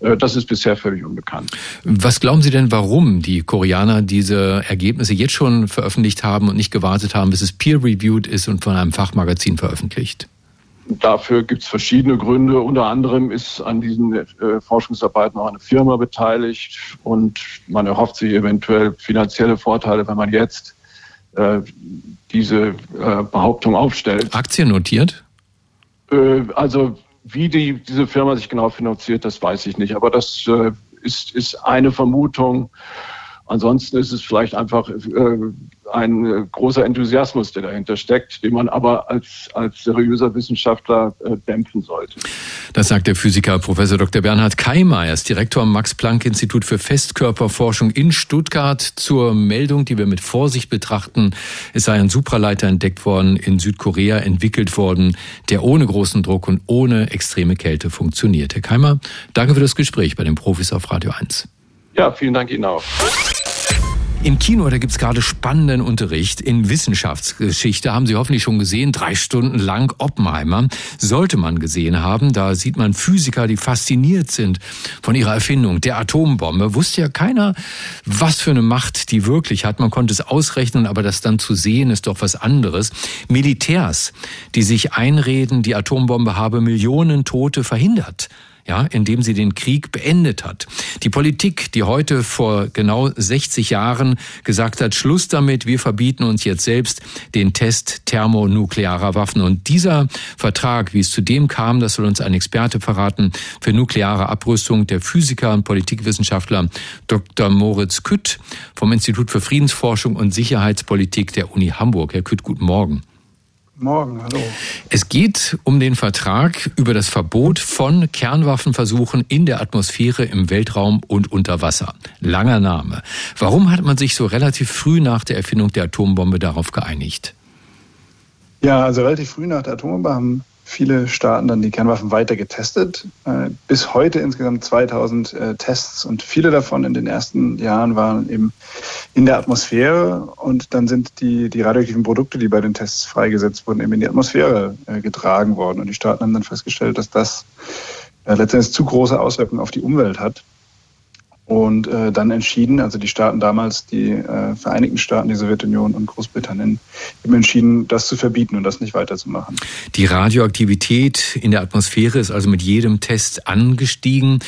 Äh, das ist bisher völlig unbekannt. Was glauben Sie denn, warum die Koreaner diese Ergebnisse jetzt schon veröffentlicht haben und nicht gewartet haben, bis es peer-reviewed ist und von einem Fachmagazin veröffentlicht? Dafür gibt es verschiedene Gründe. Unter anderem ist an diesen äh, Forschungsarbeiten auch eine Firma beteiligt und man erhofft sich eventuell finanzielle Vorteile, wenn man jetzt äh, diese äh, Behauptung aufstellt. Aktien notiert? Äh, also wie die, diese Firma sich genau finanziert, das weiß ich nicht. Aber das äh, ist, ist eine Vermutung. Ansonsten ist es vielleicht einfach äh, ein äh, großer Enthusiasmus, der dahinter steckt, den man aber als, als seriöser Wissenschaftler äh, dämpfen sollte. Das sagt der Physiker Professor Dr. Bernhard Keimer. Er ist Direktor am Max-Planck-Institut für Festkörperforschung in Stuttgart zur Meldung, die wir mit Vorsicht betrachten. Es sei ein Supraleiter entdeckt worden, in Südkorea entwickelt worden, der ohne großen Druck und ohne extreme Kälte funktioniert. Herr Keimer, danke für das Gespräch bei den Profis auf Radio 1. Ja, vielen Dank Ihnen auch. Im Kino, da gibt's gerade spannenden Unterricht in Wissenschaftsgeschichte. Haben Sie hoffentlich schon gesehen, drei Stunden lang Oppenheimer. Sollte man gesehen haben, da sieht man Physiker, die fasziniert sind von ihrer Erfindung, der Atombombe. Wusste ja keiner, was für eine Macht die wirklich hat. Man konnte es ausrechnen, aber das dann zu sehen, ist doch was anderes. Militärs, die sich einreden, die Atombombe habe Millionen Tote verhindert ja, indem sie den Krieg beendet hat. Die Politik, die heute vor genau 60 Jahren gesagt hat, Schluss damit, wir verbieten uns jetzt selbst den Test thermonuklearer Waffen. Und dieser Vertrag, wie es zu dem kam, das soll uns ein Experte verraten für nukleare Abrüstung, der Physiker und Politikwissenschaftler Dr. Moritz Kütt vom Institut für Friedensforschung und Sicherheitspolitik der Uni Hamburg. Herr Kütt, guten Morgen. Morgen, hallo. Es geht um den Vertrag über das Verbot von Kernwaffenversuchen in der Atmosphäre, im Weltraum und unter Wasser. Langer Name. Warum hat man sich so relativ früh nach der Erfindung der Atombombe darauf geeinigt? Ja, also relativ früh nach der Atombombe haben viele Staaten dann die Kernwaffen weiter getestet. Äh, bis heute insgesamt 2000 äh, Tests und viele davon in den ersten Jahren waren eben in der Atmosphäre und dann sind die, die radioaktiven Produkte, die bei den Tests freigesetzt wurden, eben in die Atmosphäre äh, getragen worden. Und die Staaten haben dann festgestellt, dass das letztendlich zu große Auswirkungen auf die Umwelt hat und äh, dann entschieden, also die Staaten damals, die äh, Vereinigten Staaten, die Sowjetunion und Großbritannien, eben entschieden, das zu verbieten und das nicht weiterzumachen. Die Radioaktivität in der Atmosphäre ist also mit jedem Test angestiegen.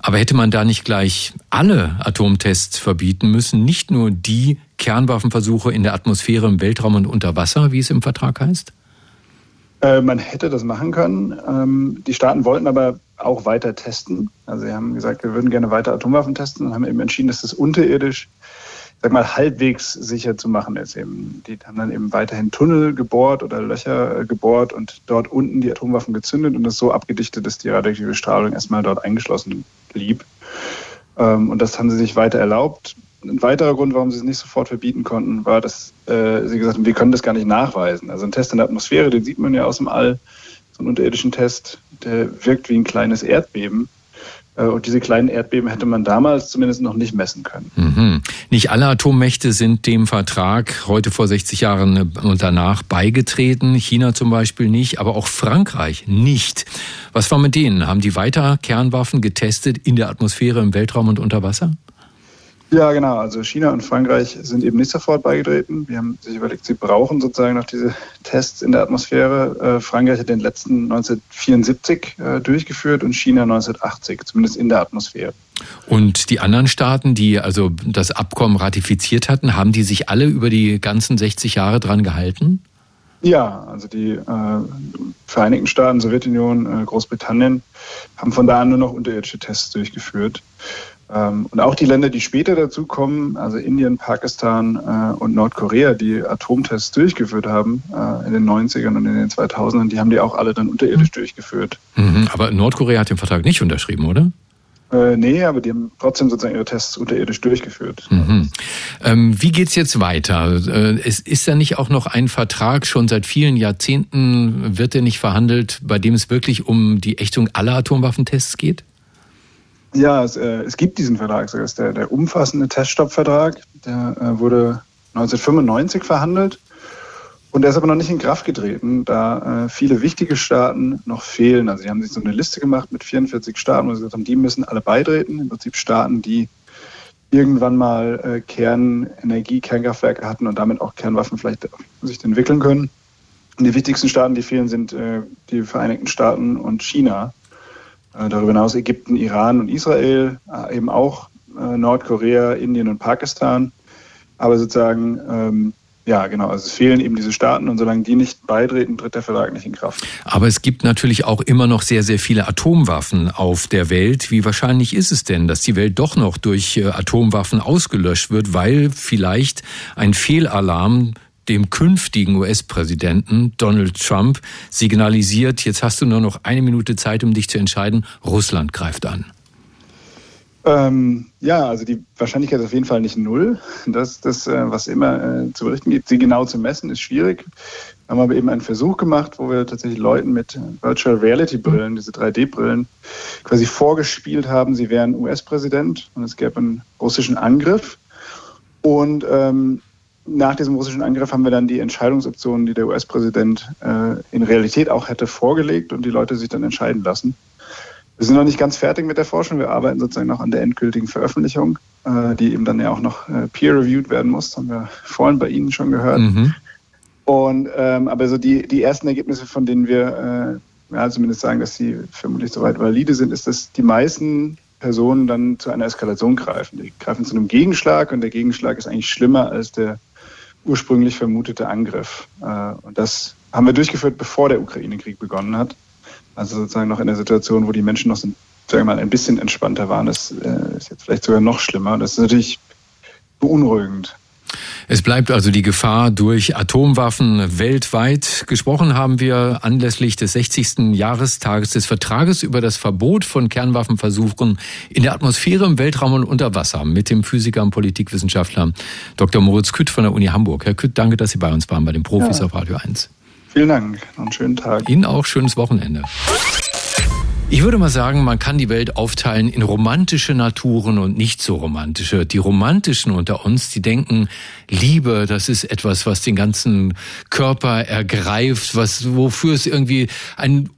Aber hätte man da nicht gleich alle Atomtests verbieten müssen, nicht nur die Kernwaffenversuche in der Atmosphäre, im Weltraum und unter Wasser, wie es im Vertrag heißt? Äh, man hätte das machen können. Ähm, die Staaten wollten aber auch weiter testen. Also sie haben gesagt, wir würden gerne weiter Atomwaffen testen und haben eben entschieden, dass das unterirdisch, sag mal, halbwegs sicher zu machen ist. Eben, die haben dann eben weiterhin Tunnel gebohrt oder Löcher äh, gebohrt und dort unten die Atomwaffen gezündet und das so abgedichtet, dass die radioaktive Strahlung erstmal dort eingeschlossen blieb. Ähm, und das haben sie sich weiter erlaubt. Ein weiterer Grund, warum sie es nicht sofort verbieten konnten, war, dass äh, sie gesagt haben, wir können das gar nicht nachweisen. Also ein Test in der Atmosphäre, den sieht man ja aus dem All, so einen unterirdischen Test, der wirkt wie ein kleines Erdbeben. Äh, und diese kleinen Erdbeben hätte man damals zumindest noch nicht messen können. Mhm. Nicht alle Atommächte sind dem Vertrag heute vor 60 Jahren und danach beigetreten. China zum Beispiel nicht, aber auch Frankreich nicht. Was war mit denen? Haben die weiter Kernwaffen getestet in der Atmosphäre, im Weltraum und unter Wasser? Ja, genau. Also China und Frankreich sind eben nicht sofort beigetreten. Wir haben sich überlegt, sie brauchen sozusagen noch diese Tests in der Atmosphäre. Äh, Frankreich hat den letzten 1974 äh, durchgeführt und China 1980, zumindest in der Atmosphäre. Und die anderen Staaten, die also das Abkommen ratifiziert hatten, haben die sich alle über die ganzen 60 Jahre dran gehalten? Ja, also die äh, Vereinigten Staaten, Sowjetunion, äh, Großbritannien haben von da an nur noch unterirdische Tests durchgeführt. Ähm, und auch die Länder, die später dazukommen, also Indien, Pakistan äh, und Nordkorea, die Atomtests durchgeführt haben äh, in den 90ern und in den 2000ern, die haben die auch alle dann unterirdisch durchgeführt. Mhm, aber Nordkorea hat den Vertrag nicht unterschrieben, oder? Äh, nee, aber die haben trotzdem sozusagen ihre Tests unterirdisch durchgeführt. Mhm. Ähm, wie geht's jetzt weiter? Äh, es ist da nicht auch noch ein Vertrag, schon seit vielen Jahrzehnten wird der nicht verhandelt, bei dem es wirklich um die Ächtung aller Atomwaffentests geht? Ja, es, äh, es gibt diesen Vertrag. Das ist der, der umfassende Teststoppvertrag. Der äh, wurde 1995 verhandelt und der ist aber noch nicht in Kraft getreten, da äh, viele wichtige Staaten noch fehlen. Also sie haben sich so eine Liste gemacht mit 44 Staaten, wo sie gesagt haben, die müssen alle beitreten. Im Prinzip Staaten, die irgendwann mal äh, Kernenergie, Kernkraftwerke hatten und damit auch Kernwaffen vielleicht sich entwickeln können. Und die wichtigsten Staaten, die fehlen, sind äh, die Vereinigten Staaten und China. Äh, darüber hinaus Ägypten, Iran und Israel, äh, eben auch äh, Nordkorea, Indien und Pakistan. Aber sozusagen, ähm, ja, genau, also es fehlen eben diese Staaten und solange die nicht beitreten, tritt der Vertrag nicht in Kraft. Aber es gibt natürlich auch immer noch sehr, sehr viele Atomwaffen auf der Welt. Wie wahrscheinlich ist es denn, dass die Welt doch noch durch Atomwaffen ausgelöscht wird, weil vielleicht ein Fehlalarm dem künftigen US-Präsidenten Donald Trump signalisiert, jetzt hast du nur noch eine Minute Zeit, um dich zu entscheiden, Russland greift an? Ähm, ja, also die Wahrscheinlichkeit ist auf jeden Fall nicht null. Das, das äh, was immer äh, zu berichten gibt, sie genau zu messen, ist schwierig. Haben aber eben einen Versuch gemacht, wo wir tatsächlich Leuten mit Virtual Reality Brillen, diese 3D-Brillen, quasi vorgespielt haben, sie wären US-Präsident und es gäbe einen russischen Angriff. Und ähm, nach diesem russischen Angriff haben wir dann die Entscheidungsoptionen, die der US-Präsident äh, in Realität auch hätte, vorgelegt und die Leute sich dann entscheiden lassen. Wir sind noch nicht ganz fertig mit der Forschung. Wir arbeiten sozusagen noch an der endgültigen Veröffentlichung, äh, die eben dann ja auch noch äh, peer-reviewed werden muss. Das haben wir vorhin bei Ihnen schon gehört. Mhm. Und ähm, aber so die, die ersten Ergebnisse, von denen wir äh, ja, zumindest sagen, dass sie vermutlich soweit valide sind, ist, dass die meisten Personen dann zu einer Eskalation greifen. Die greifen zu einem Gegenschlag und der Gegenschlag ist eigentlich schlimmer als der ursprünglich vermutete Angriff. Äh, und das haben wir durchgeführt, bevor der Ukraine-Krieg begonnen hat. Also sozusagen noch in der Situation, wo die Menschen noch sagen wir mal, ein bisschen entspannter waren. Das äh, ist jetzt vielleicht sogar noch schlimmer. Das ist natürlich beunruhigend. Es bleibt also die Gefahr durch Atomwaffen weltweit. Gesprochen haben wir anlässlich des 60. Jahrestages des Vertrages über das Verbot von Kernwaffenversuchen in der Atmosphäre, im Weltraum und unter Wasser mit dem Physiker und Politikwissenschaftler Dr. Moritz Kütt von der Uni Hamburg. Herr Kütt, danke, dass Sie bei uns waren bei den Profis ja. auf Radio 1. Vielen Dank. Einen schönen Tag. Ihnen auch schönes Wochenende. Ich würde mal sagen, man kann die Welt aufteilen in romantische Naturen und nicht so romantische. Die romantischen unter uns, die denken, Liebe, das ist etwas, was den ganzen Körper ergreift, was, wofür es irgendwie ein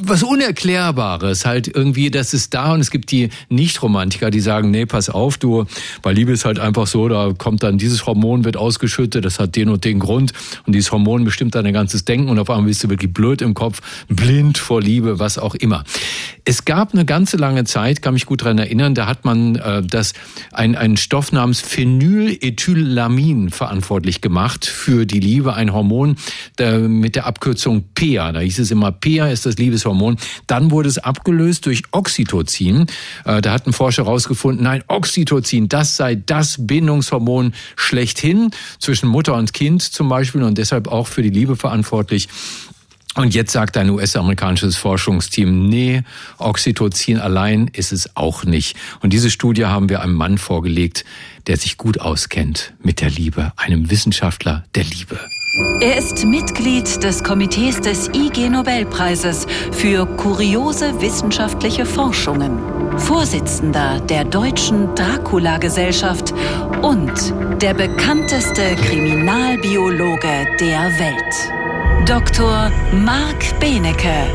was Unerklärbares, halt irgendwie, das ist da und es gibt die Nicht-Romantiker, die sagen, nee, pass auf, du, bei Liebe ist halt einfach so, da kommt dann dieses Hormon, wird ausgeschüttet, das hat den und den Grund und dieses Hormon bestimmt dein ganzes Denken und auf einmal bist du wirklich blöd im Kopf, blind vor Liebe, was auch immer. Es gab eine ganze lange Zeit, kann mich gut daran erinnern, da hat man äh, das, ein, einen Stoff namens Phenylethylamin verantwortlich gemacht für die Liebe, ein Hormon der, mit der Abkürzung PEA. Da hieß es immer, PEA ist das Liebeshormon. Dann wurde es abgelöst durch Oxytocin. Äh, da hat ein Forscher herausgefunden, nein, Oxytocin, das sei das Bindungshormon schlechthin zwischen Mutter und Kind zum Beispiel und deshalb auch für die Liebe verantwortlich. Und jetzt sagt ein US-amerikanisches Forschungsteam, nee, Oxytocin allein ist es auch nicht. Und diese Studie haben wir einem Mann vorgelegt, der sich gut auskennt mit der Liebe, einem Wissenschaftler der Liebe. Er ist Mitglied des Komitees des IG Nobelpreises für kuriose wissenschaftliche Forschungen, Vorsitzender der Deutschen Dracula-Gesellschaft und der bekannteste Kriminalbiologe der Welt. Dr. Marc Benecke,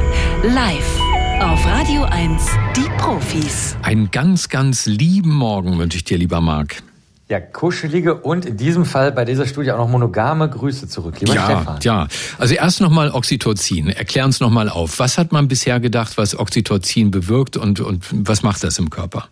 live auf Radio 1, die Profis. Einen ganz, ganz lieben Morgen wünsche ich dir, lieber Marc. Ja, kuschelige und in diesem Fall bei dieser Studie auch noch monogame Grüße zurück, lieber ja, Stefan. Ja, also erst nochmal Oxytocin. Erklär uns nochmal auf. Was hat man bisher gedacht, was Oxytocin bewirkt und, und was macht das im Körper?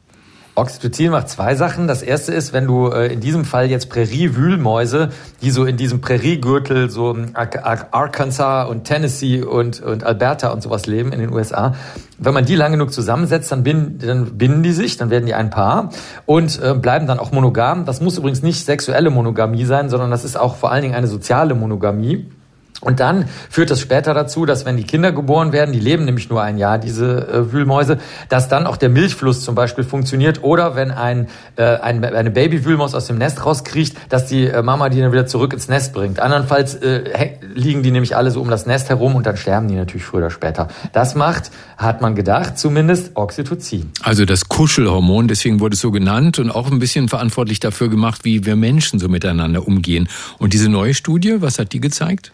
Oxytocin macht zwei Sachen. Das erste ist, wenn du äh, in diesem Fall jetzt Prärie-Wühlmäuse, die so in diesem Präriegürtel, so Arkansas und Tennessee und, und Alberta und sowas leben in den USA, wenn man die lang genug zusammensetzt, dann binden, dann binden die sich, dann werden die ein Paar und äh, bleiben dann auch monogam. Das muss übrigens nicht sexuelle Monogamie sein, sondern das ist auch vor allen Dingen eine soziale Monogamie. Und dann führt das später dazu, dass wenn die Kinder geboren werden, die leben nämlich nur ein Jahr, diese äh, Wühlmäuse, dass dann auch der Milchfluss zum Beispiel funktioniert. Oder wenn ein, äh, ein, eine Babywühlmaus aus dem Nest rauskriecht, dass die äh, Mama die dann wieder zurück ins Nest bringt. Andernfalls äh, liegen die nämlich alle so um das Nest herum und dann sterben die natürlich früher oder später. Das macht, hat man gedacht, zumindest Oxytocin. Also das Kuschelhormon, deswegen wurde es so genannt und auch ein bisschen verantwortlich dafür gemacht, wie wir Menschen so miteinander umgehen. Und diese neue Studie, was hat die gezeigt?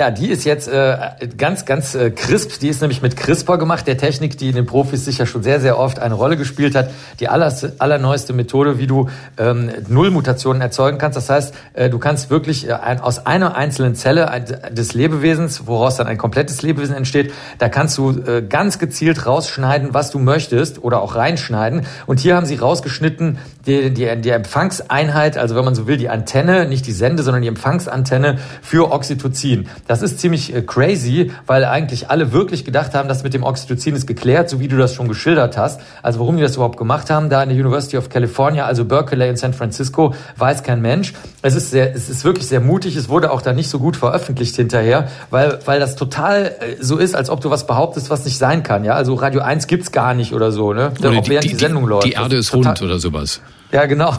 Ja, die ist jetzt äh, ganz, ganz äh, crisp. Die ist nämlich mit CRISPR gemacht, der Technik, die in den Profis sicher schon sehr, sehr oft eine Rolle gespielt hat. Die aller, allerneueste Methode, wie du ähm, Nullmutationen erzeugen kannst. Das heißt, äh, du kannst wirklich äh, ein, aus einer einzelnen Zelle des Lebewesens, woraus dann ein komplettes Lebewesen entsteht, da kannst du äh, ganz gezielt rausschneiden, was du möchtest oder auch reinschneiden. Und hier haben sie rausgeschnitten die, die, die Empfangseinheit, also wenn man so will, die Antenne, nicht die Sende, sondern die Empfangsantenne für Oxytocin. Das ist ziemlich äh, crazy, weil eigentlich alle wirklich gedacht haben, dass mit dem Oxytocin ist geklärt, so wie du das schon geschildert hast. Also warum die das überhaupt gemacht haben, da in der University of California, also Berkeley in San Francisco, weiß kein Mensch. Es ist sehr, es ist wirklich sehr mutig. Es wurde auch da nicht so gut veröffentlicht hinterher, weil, weil das total äh, so ist, als ob du was behauptest, was nicht sein kann. Ja, also Radio 1 gibt's gar nicht oder so, ne? Oder auch die, während die, die Sendung läuft. Die Erde ist rund oder sowas. Ja, genau.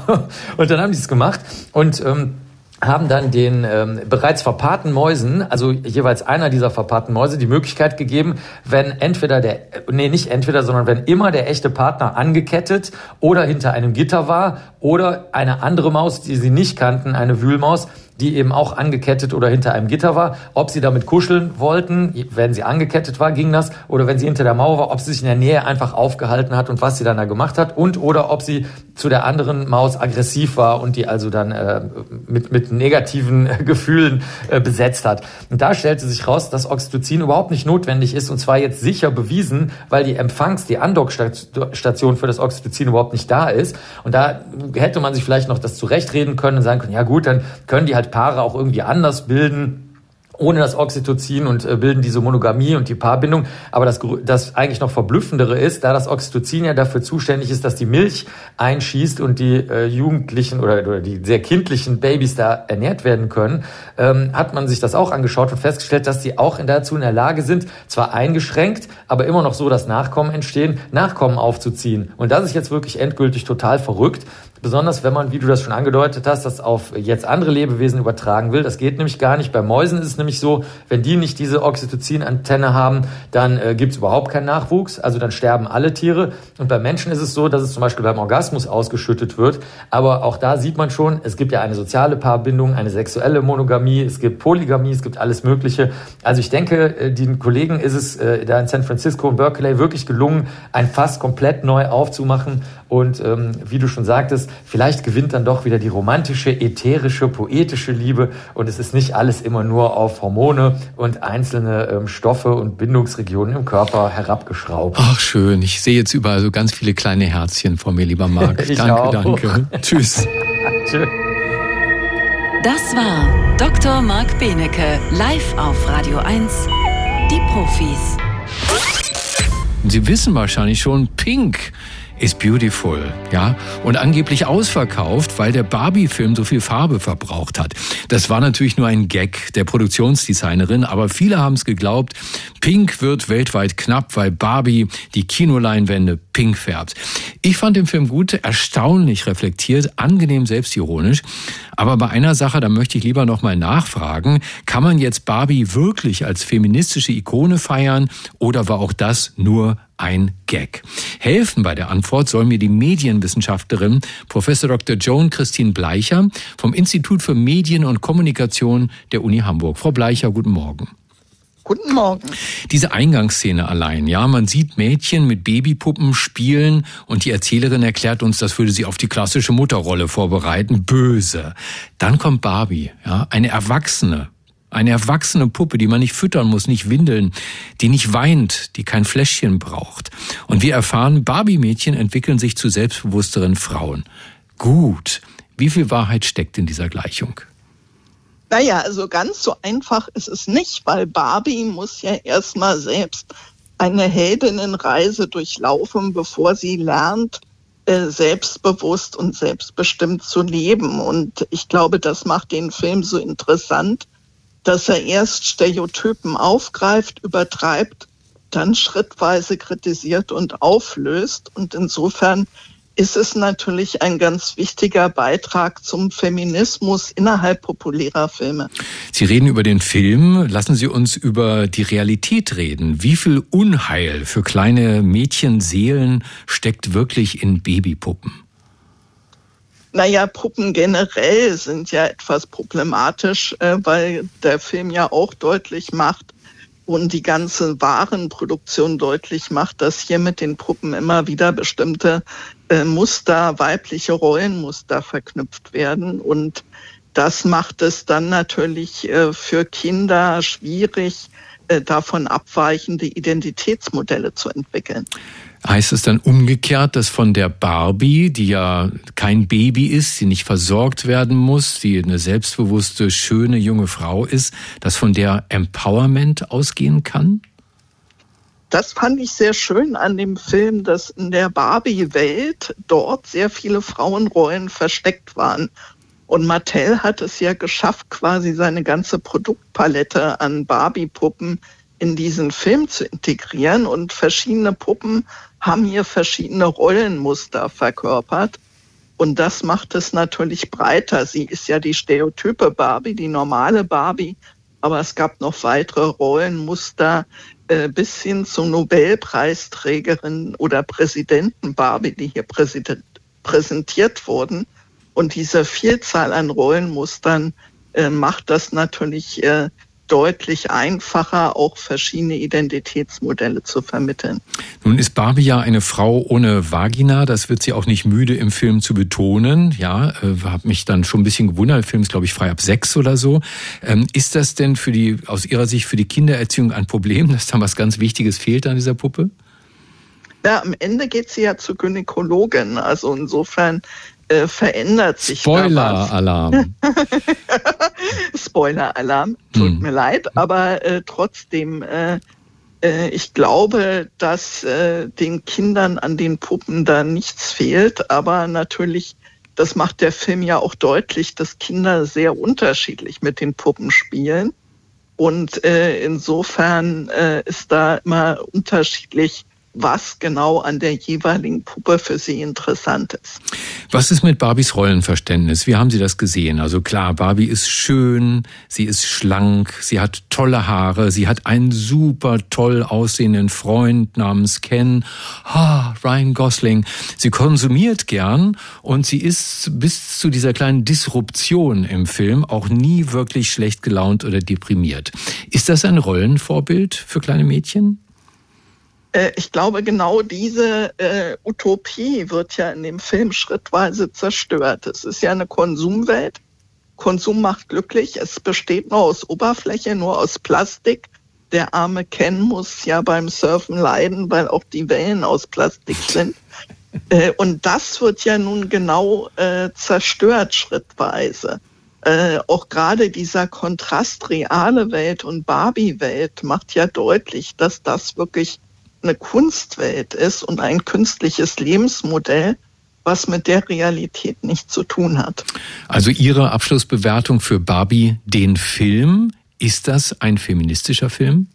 Und dann haben die es gemacht. Und ähm, haben dann den ähm, bereits verpaarten Mäusen, also jeweils einer dieser verpaarten Mäuse, die Möglichkeit gegeben, wenn entweder der, nee, nicht entweder, sondern wenn immer der echte Partner angekettet oder hinter einem Gitter war oder eine andere Maus, die sie nicht kannten, eine Wühlmaus, die eben auch angekettet oder hinter einem Gitter war. Ob sie damit kuscheln wollten, wenn sie angekettet war, ging das. Oder wenn sie hinter der Mauer war, ob sie sich in der Nähe einfach aufgehalten hat und was sie dann da gemacht hat. Und oder ob sie zu der anderen Maus aggressiv war und die also dann äh, mit, mit negativen Gefühlen äh, besetzt hat. Und da stellte sich raus, dass Oxytocin überhaupt nicht notwendig ist. Und zwar jetzt sicher bewiesen, weil die Empfangs-, die Andockstation für das Oxytocin überhaupt nicht da ist. Und da hätte man sich vielleicht noch das zurechtreden können und sagen können, ja gut, dann können die halt Paare auch irgendwie anders bilden ohne das Oxytocin und äh, bilden diese Monogamie und die Paarbindung. Aber das, das eigentlich noch verblüffendere ist, da das Oxytocin ja dafür zuständig ist, dass die Milch einschießt und die äh, Jugendlichen oder, oder die sehr kindlichen Babys da ernährt werden können, ähm, hat man sich das auch angeschaut und festgestellt, dass die auch dazu in der Lage sind, zwar eingeschränkt, aber immer noch so, dass Nachkommen entstehen, Nachkommen aufzuziehen. Und das ist jetzt wirklich endgültig total verrückt. Besonders wenn man, wie du das schon angedeutet hast, das auf jetzt andere Lebewesen übertragen will. Das geht nämlich gar nicht. Bei Mäusen ist es nämlich so, wenn die nicht diese Oxytocin-Antenne haben, dann äh, gibt es überhaupt keinen Nachwuchs. Also dann sterben alle Tiere. Und bei Menschen ist es so, dass es zum Beispiel beim Orgasmus ausgeschüttet wird. Aber auch da sieht man schon, es gibt ja eine soziale Paarbindung, eine sexuelle Monogamie, es gibt Polygamie, es gibt alles Mögliche. Also ich denke, äh, den Kollegen ist es äh, da in San Francisco und Berkeley wirklich gelungen, ein Fass komplett neu aufzumachen. Und ähm, wie du schon sagtest, vielleicht gewinnt dann doch wieder die romantische, ätherische, poetische Liebe und es ist nicht alles immer nur auf Hormone und einzelne ähm, Stoffe und Bindungsregionen im Körper herabgeschraubt. Ach schön, ich sehe jetzt überall so ganz viele kleine Herzchen vor mir, lieber Marc. danke, auch. danke. Tschüss. Tschüss. Das war Dr. Marc Benecke, live auf Radio 1, die Profis. Sie wissen wahrscheinlich schon, Pink is beautiful, ja, und angeblich ausverkauft, weil der Barbie-Film so viel Farbe verbraucht hat. Das war natürlich nur ein Gag der Produktionsdesignerin, aber viele haben es geglaubt. Pink wird weltweit knapp, weil Barbie die Kinoleinwände pink färbt. Ich fand den Film gut, erstaunlich reflektiert, angenehm selbstironisch. Aber bei einer Sache, da möchte ich lieber nochmal nachfragen, kann man jetzt Barbie wirklich als feministische Ikone feiern oder war auch das nur ein Gag. Helfen bei der Antwort soll mir die Medienwissenschaftlerin Professor Dr. Joan Christine Bleicher vom Institut für Medien und Kommunikation der Uni Hamburg. Frau Bleicher, guten Morgen. Guten Morgen. Diese Eingangsszene allein, ja, man sieht Mädchen mit Babypuppen spielen und die Erzählerin erklärt uns, das würde sie auf die klassische Mutterrolle vorbereiten. Böse. Dann kommt Barbie, ja, eine Erwachsene, eine erwachsene Puppe, die man nicht füttern muss, nicht windeln, die nicht weint, die kein Fläschchen braucht. Und wir erfahren, Barbie-Mädchen entwickeln sich zu selbstbewussteren Frauen. Gut. Wie viel Wahrheit steckt in dieser Gleichung? Naja, also ganz so einfach ist es nicht, weil Barbie muss ja erstmal selbst eine Heldinnenreise durchlaufen, bevor sie lernt, äh, selbstbewusst und selbstbestimmt zu leben. Und ich glaube, das macht den Film so interessant, dass er erst Stereotypen aufgreift, übertreibt, dann schrittweise kritisiert und auflöst. Und insofern ist es natürlich ein ganz wichtiger Beitrag zum Feminismus innerhalb populärer Filme. Sie reden über den Film. Lassen Sie uns über die Realität reden. Wie viel Unheil für kleine Mädchenseelen steckt wirklich in Babypuppen? Naja, Puppen generell sind ja etwas problematisch, äh, weil der Film ja auch deutlich macht, und die ganze Warenproduktion deutlich macht, dass hier mit den Puppen immer wieder bestimmte äh, Muster, weibliche Rollenmuster verknüpft werden. Und das macht es dann natürlich äh, für Kinder schwierig, äh, davon abweichende Identitätsmodelle zu entwickeln. Heißt es dann umgekehrt, dass von der Barbie, die ja kein Baby ist, die nicht versorgt werden muss, die eine selbstbewusste, schöne junge Frau ist, dass von der Empowerment ausgehen kann? Das fand ich sehr schön an dem Film, dass in der Barbie-Welt dort sehr viele Frauenrollen versteckt waren. Und Mattel hat es ja geschafft, quasi seine ganze Produktpalette an Barbie-Puppen in diesen Film zu integrieren. Und verschiedene Puppen haben hier verschiedene Rollenmuster verkörpert. Und das macht es natürlich breiter. Sie ist ja die stereotype Barbie, die normale Barbie. Aber es gab noch weitere Rollenmuster äh, bis hin zur Nobelpreisträgerin oder Präsidenten Barbie, die hier präsentiert wurden. Und diese Vielzahl an Rollenmustern äh, macht das natürlich äh, deutlich einfacher, auch verschiedene Identitätsmodelle zu vermitteln. Nun ist Barbie ja eine Frau ohne Vagina. Das wird sie auch nicht müde im Film zu betonen. Ja, äh, habe mich dann schon ein bisschen gewundert. Der Film ist, glaube ich, frei ab sechs oder so. Ähm, ist das denn für die, aus Ihrer Sicht für die Kindererziehung ein Problem, dass da was ganz Wichtiges fehlt an dieser Puppe? Ja, am Ende geht sie ja zur Gynäkologin. Also insofern äh, verändert sich Spoiler-Alarm. Spoiler-Alarm, tut hm. mir leid, aber äh, trotzdem, äh, äh, ich glaube, dass äh, den Kindern an den Puppen da nichts fehlt, aber natürlich, das macht der Film ja auch deutlich, dass Kinder sehr unterschiedlich mit den Puppen spielen. Und äh, insofern ist da immer unterschiedlich was genau an der jeweiligen Puppe für sie interessant ist. Was ist mit Barbies Rollenverständnis? Wie haben Sie das gesehen? Also klar, Barbie ist schön, sie ist schlank, sie hat tolle Haare, sie hat einen super toll aussehenden Freund namens Ken, ah, Ryan Gosling. Sie konsumiert gern und sie ist bis zu dieser kleinen Disruption im Film auch nie wirklich schlecht gelaunt oder deprimiert. Ist das ein Rollenvorbild für kleine Mädchen? Äh, ich glaube, genau diese äh, Utopie wird ja in dem Film schrittweise zerstört. Es ist ja eine Konsumwelt. Konsum macht glücklich. Es besteht nur aus Oberfläche, nur aus Plastik. Der arme Ken muss ja beim Surfen leiden, weil auch die Wellen aus Plastik sind. Äh, und das wird ja nun genau äh, zerstört schrittweise. Äh, auch gerade dieser Kontrast reale Welt und Barbie-Welt macht ja deutlich, dass das wirklich eine Kunstwelt ist und ein künstliches Lebensmodell, was mit der Realität nichts zu tun hat. Also Ihre Abschlussbewertung für Barbie, den Film, ist das ein feministischer Film?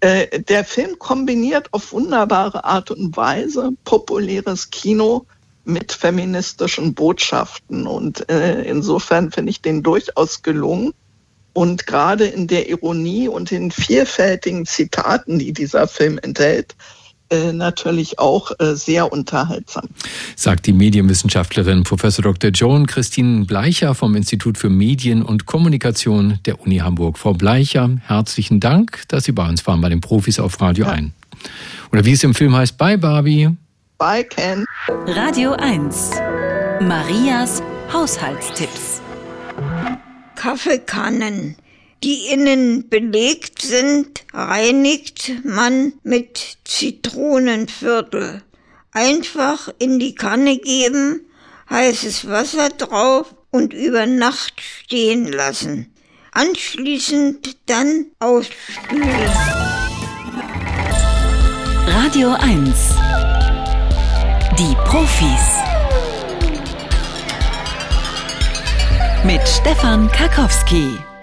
Äh, der Film kombiniert auf wunderbare Art und Weise populäres Kino mit feministischen Botschaften. Und äh, insofern finde ich den durchaus gelungen und gerade in der Ironie und den vielfältigen Zitaten, die dieser Film enthält, äh, natürlich auch äh, sehr unterhaltsam. Sagt die Medienwissenschaftlerin Professor Dr. Joan Christine Bleicher vom Institut für Medien und Kommunikation der Uni Hamburg. Frau Bleicher, herzlichen Dank, dass Sie bei uns waren bei den Profis auf Radio ja. 1. Oder wie es im Film heißt, Bye Barbie. Bye Ken. Radio 1. Marias Haushaltstipps. Kaffeekannen, die innen belegt sind, reinigt man mit Zitronenviertel. Einfach in die Kanne geben, heißes Wasser drauf und über Nacht stehen lassen. Anschließend dann ausspülen. Radio 1 Die Profis mit Stefan Karkowski.